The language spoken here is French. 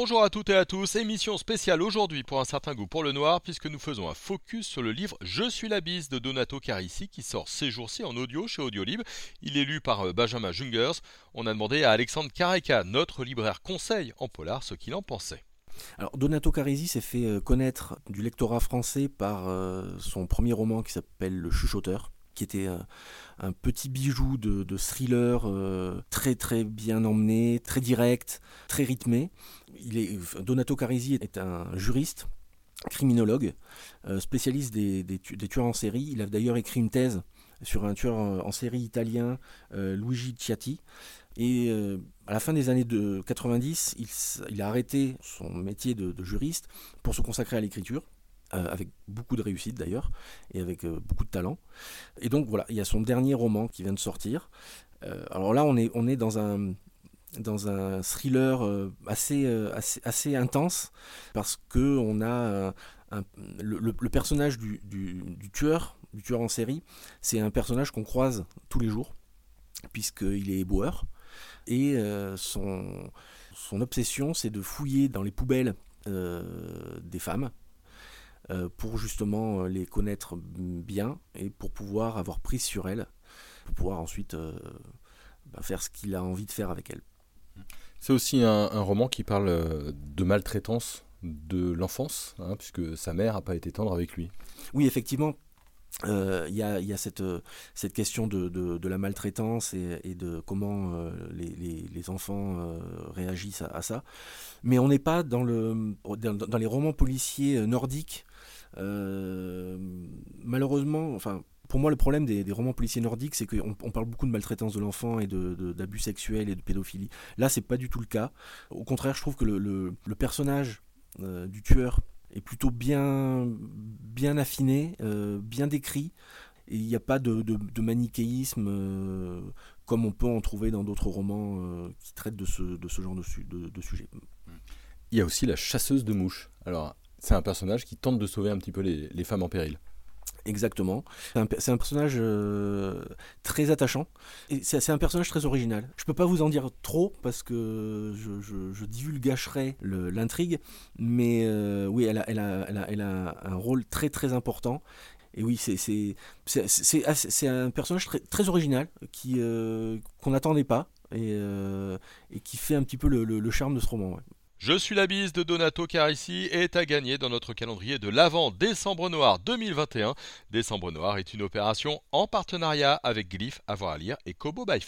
Bonjour à toutes et à tous, émission spéciale aujourd'hui pour un certain goût pour le noir puisque nous faisons un focus sur le livre Je suis la bise de Donato Carissi qui sort ces jours-ci en audio chez Audiolib. Il est lu par euh, Benjamin Jungers. On a demandé à Alexandre Careca, notre libraire conseil en polar, ce qu'il en pensait. Alors Donato Carisi s'est fait euh, connaître du lectorat français par euh, son premier roman qui s'appelle Le Chuchoteur qui était un, petit bijou de, thriller très très bien emmené, très direct, très rythmé. Donato Carisi est un juriste, criminologue, spécialiste des, tueurs en série. Il a d'ailleurs écrit une thèse sur un tueur en, série italien, Luigi Ciatti. Et à la fin des années de 90, il, a arrêté son métier de, juriste pour se consacrer à l'écriture. Euh, avec beaucoup de réussite d'ailleurs, et avec euh, beaucoup de talent. Et donc voilà, il y a son dernier roman qui vient de sortir. Euh, alors là, on est, on est dans un, dans un thriller assez, assez, intense, parce que on a le, personnage du, du, tueur, du tueur en série, c'est un personnage qu'on croise tous les jours, puisqu'il est éboueur. Et son, son obsession, c'est de fouiller dans les poubelles des femmes pour justement les connaître bien et pour pouvoir avoir prise sur elles, pour pouvoir ensuite bah, faire ce qu'il a envie de faire avec elles. C'est aussi un, roman qui parle de maltraitance de l'enfance, hein, puisque sa mère n'a pas été tendre avec lui. Oui, effectivement, il euh, y, a, cette, cette question de, la maltraitance et, de comment euh, les, enfants euh, réagissent à, ça. Mais on n'est pas dans, le, dans, les romans policiers nordiques. Malheureusement, enfin, pour moi, le problème des, romans policiers nordiques, c'est qu'on on parle beaucoup de maltraitance de l'enfant et d'abus sexuels et de pédophilie. Là, c'est pas du tout le cas. Au contraire, je trouve que le, personnage du tueur est plutôt bien, bien affiné, euh, bien décrit. Et il n'y a pas de, de, manichéisme euh, comme on peut en trouver dans d'autres romans euh, qui traitent de ce, de ce genre de, de, sujet. Il y a aussi la chasseuse de mouches. Alors, c'est un personnage qui tente de sauver un petit peu les, les femmes en péril. Exactement. C'est un, personnage euh, très attachant. C'est un personnage très original. Je peux pas vous en dire trop parce que je, je, l'intrigue. Mais euh, oui, elle a, un rôle très très important. Et oui, c'est un personnage très, original euh, qu'on n'attendait pas et, qui fait un petit peu le, charme de ce roman. Je suis la bise de Donato Carissi est à gagner dans notre calendrier de l'Avent Décembre Noir 2021. Décembre Noir est une opération en partenariat avec Glyph, Avoir à lire et Kobo by.